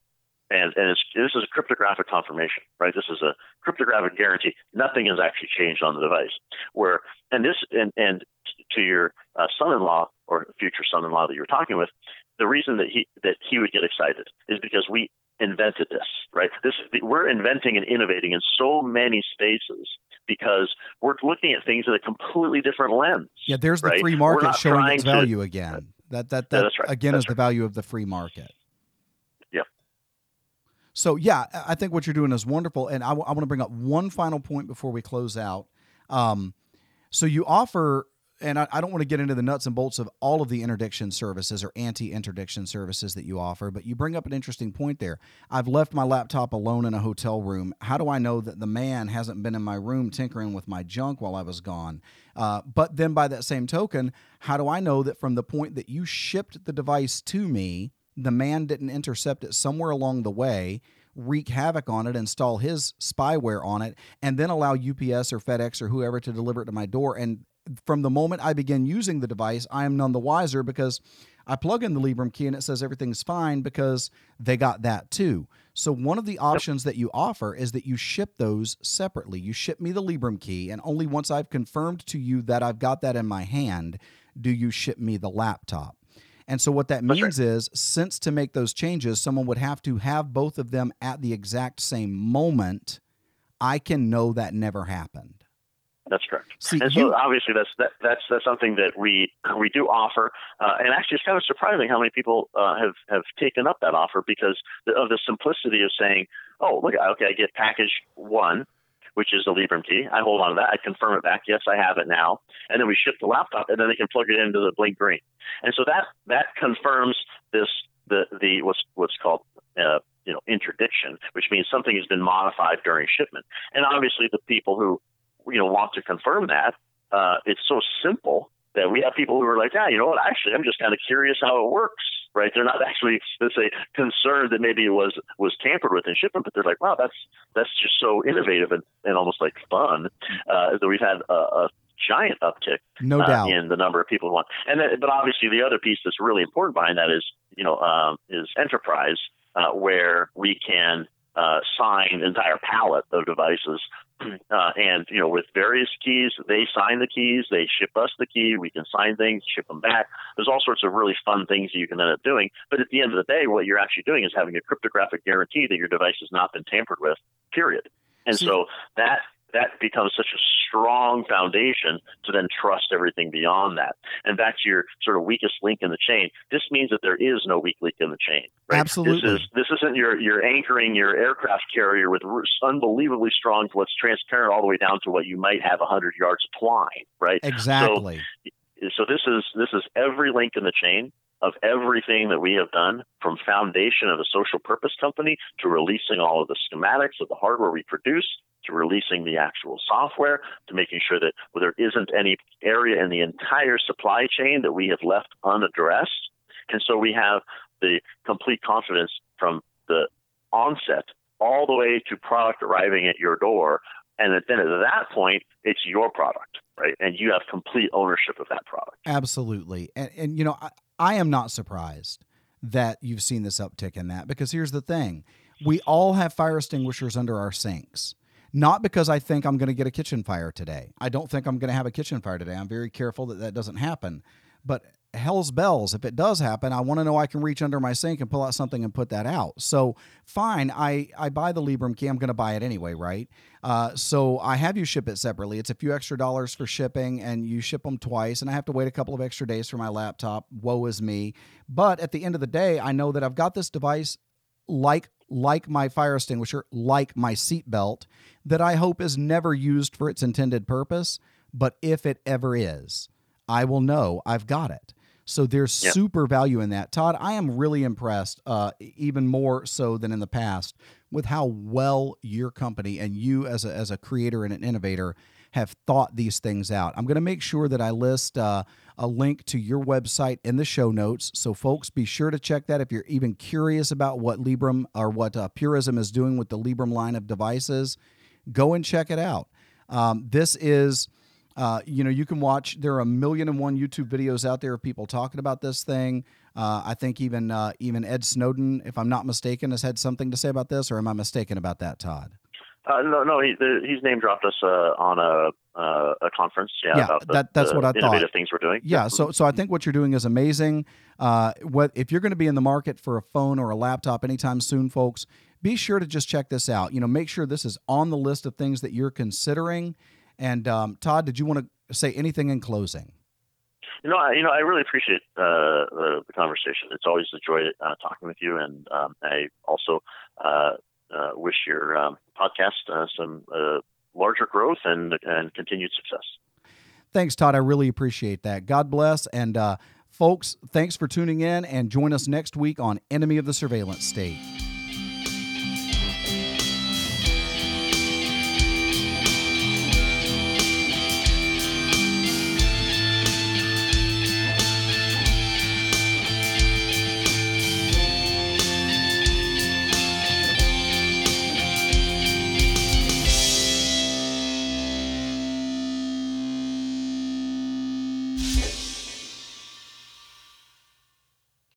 and and this is a cryptographic confirmation, right? This is a cryptographic guarantee. Nothing has actually changed on the device. Where and this and and to your uh, son-in-law or future son-in-law that you're talking with, the reason that he that he would get excited is because we invented this, right? This we're inventing and innovating in so many spaces because we're looking at things in a completely different lens. Yeah, there's the right? free market showing its value to, again. That that that yeah, right. again that's is right. the value of the free market. Yeah. So yeah, I think what you're doing is wonderful, and I, w- I want to bring up one final point before we close out. Um, so you offer and I, I don't want to get into the nuts and bolts of all of the interdiction services or anti interdiction services that you offer, but you bring up an interesting point there. I've left my laptop alone in a hotel room. How do I know that the man hasn't been in my room tinkering with my junk while I was gone? Uh, but then by that same token, how do I know that from the point that you shipped the device to me, the man didn't intercept it somewhere along the way? wreak havoc on it, install his spyware on it, and then allow UPS or FedEx or whoever to deliver it to my door and from the moment I begin using the device, I am none the wiser because I plug in the Librem key and it says everything's fine because they got that too. So one of the options that you offer is that you ship those separately. You ship me the Librem key, and only once I've confirmed to you that I've got that in my hand, do you ship me the laptop. And so what that means right. is since to make those changes, someone would have to have both of them at the exact same moment, I can know that never happened. That's correct. See, and so you, obviously that's that, that's that's something that we we do offer, uh, and actually it's kind of surprising how many people uh, have have taken up that offer because of the simplicity of saying, oh look, okay, I get package one, which is the Librem key. I hold on to that. I confirm it back. Yes, I have it now. And then we ship the laptop, and then they can plug it into the Blink Green. And so that that confirms this the the what's what's called uh, you know interdiction, which means something has been modified during shipment. And obviously, the people who you know want to confirm that. Uh, it's so simple that we have people who are like, yeah, you know what? Actually, I'm just kind of curious how it works. Right? They're not actually, let's say, concerned that maybe it was was tampered with in shipment, but they're like, wow, that's that's just so innovative and, and almost like fun uh, that we've had a, a giant uptick, no uh, doubt, in the number of people who want. And then, but obviously, the other piece that's really important behind that is, you know, um, is enterprise, uh, where we can uh, sign an entire pallet of devices uh, and you know with various keys they sign the keys they ship us the key we can sign things ship them back. There's all sorts of really fun things that you can end up doing. But at the end of the day what you're actually doing is having a cryptographic guarantee that your device has not been tampered with period. And so that that becomes such a strong foundation to then trust everything beyond that. And that's your sort of weakest link in the chain. This means that there is no weak link in the chain. Right? Absolutely. This is this isn't your you're anchoring your aircraft carrier with unbelievably strong to what's transparent all the way down to what you might have hundred yards of twine. Right. Exactly. So, so this is this is every link in the chain of everything that we have done from foundation of a social purpose company to releasing all of the schematics of the hardware we produce to releasing the actual software to making sure that there isn't any area in the entire supply chain that we have left unaddressed. And so we have the complete confidence from the onset all the way to product arriving at your door. And then at that point, it's your product, right? And you have complete ownership of that product. Absolutely. And, and you know, I, I am not surprised that you've seen this uptick in that because here's the thing we all have fire extinguishers under our sinks. Not because I think I'm going to get a kitchen fire today. I don't think I'm going to have a kitchen fire today. I'm very careful that that doesn't happen. But hell's bells, if it does happen, I want to know I can reach under my sink and pull out something and put that out. So fine, I I buy the Librem key. I'm going to buy it anyway, right? Uh, so I have you ship it separately. It's a few extra dollars for shipping, and you ship them twice, and I have to wait a couple of extra days for my laptop. Woe is me. But at the end of the day, I know that I've got this device like like my fire extinguisher, like my seatbelt, that I hope is never used for its intended purpose. But if it ever is, I will know I've got it. So there's yep. super value in that. Todd, I am really impressed, uh, even more so than in the past, with how well your company and you as a, as a creator and an innovator have thought these things out. I'm going to make sure that I list uh, a link to your website in the show notes. So, folks, be sure to check that if you're even curious about what Librem or what uh, Purism is doing with the Librem line of devices. Go and check it out. Um, this is. Uh, you know, you can watch. There are a million and one YouTube videos out there of people talking about this thing. Uh, I think even uh, even Ed Snowden, if I'm not mistaken, has had something to say about this. Or am I mistaken about that, Todd? Uh, no, no, he, the, he's name dropped us uh, on a uh, a conference. Yeah, yeah the, that, that's what I innovative thought. things we're doing. Yeah, so so I think what you're doing is amazing. Uh, what if you're going to be in the market for a phone or a laptop anytime soon, folks? Be sure to just check this out. You know, make sure this is on the list of things that you're considering. And um, Todd, did you want to say anything in closing? You know, I, you know, I really appreciate uh, the, the, conversation. It's always a joy uh, talking with you, and um, I also uh, uh, wish your um, podcast uh, some uh, larger growth and and continued success. Thanks, Todd. I really appreciate that. God bless. And uh, folks, thanks for tuning in and join us next week on Enemy of the Surveillance State.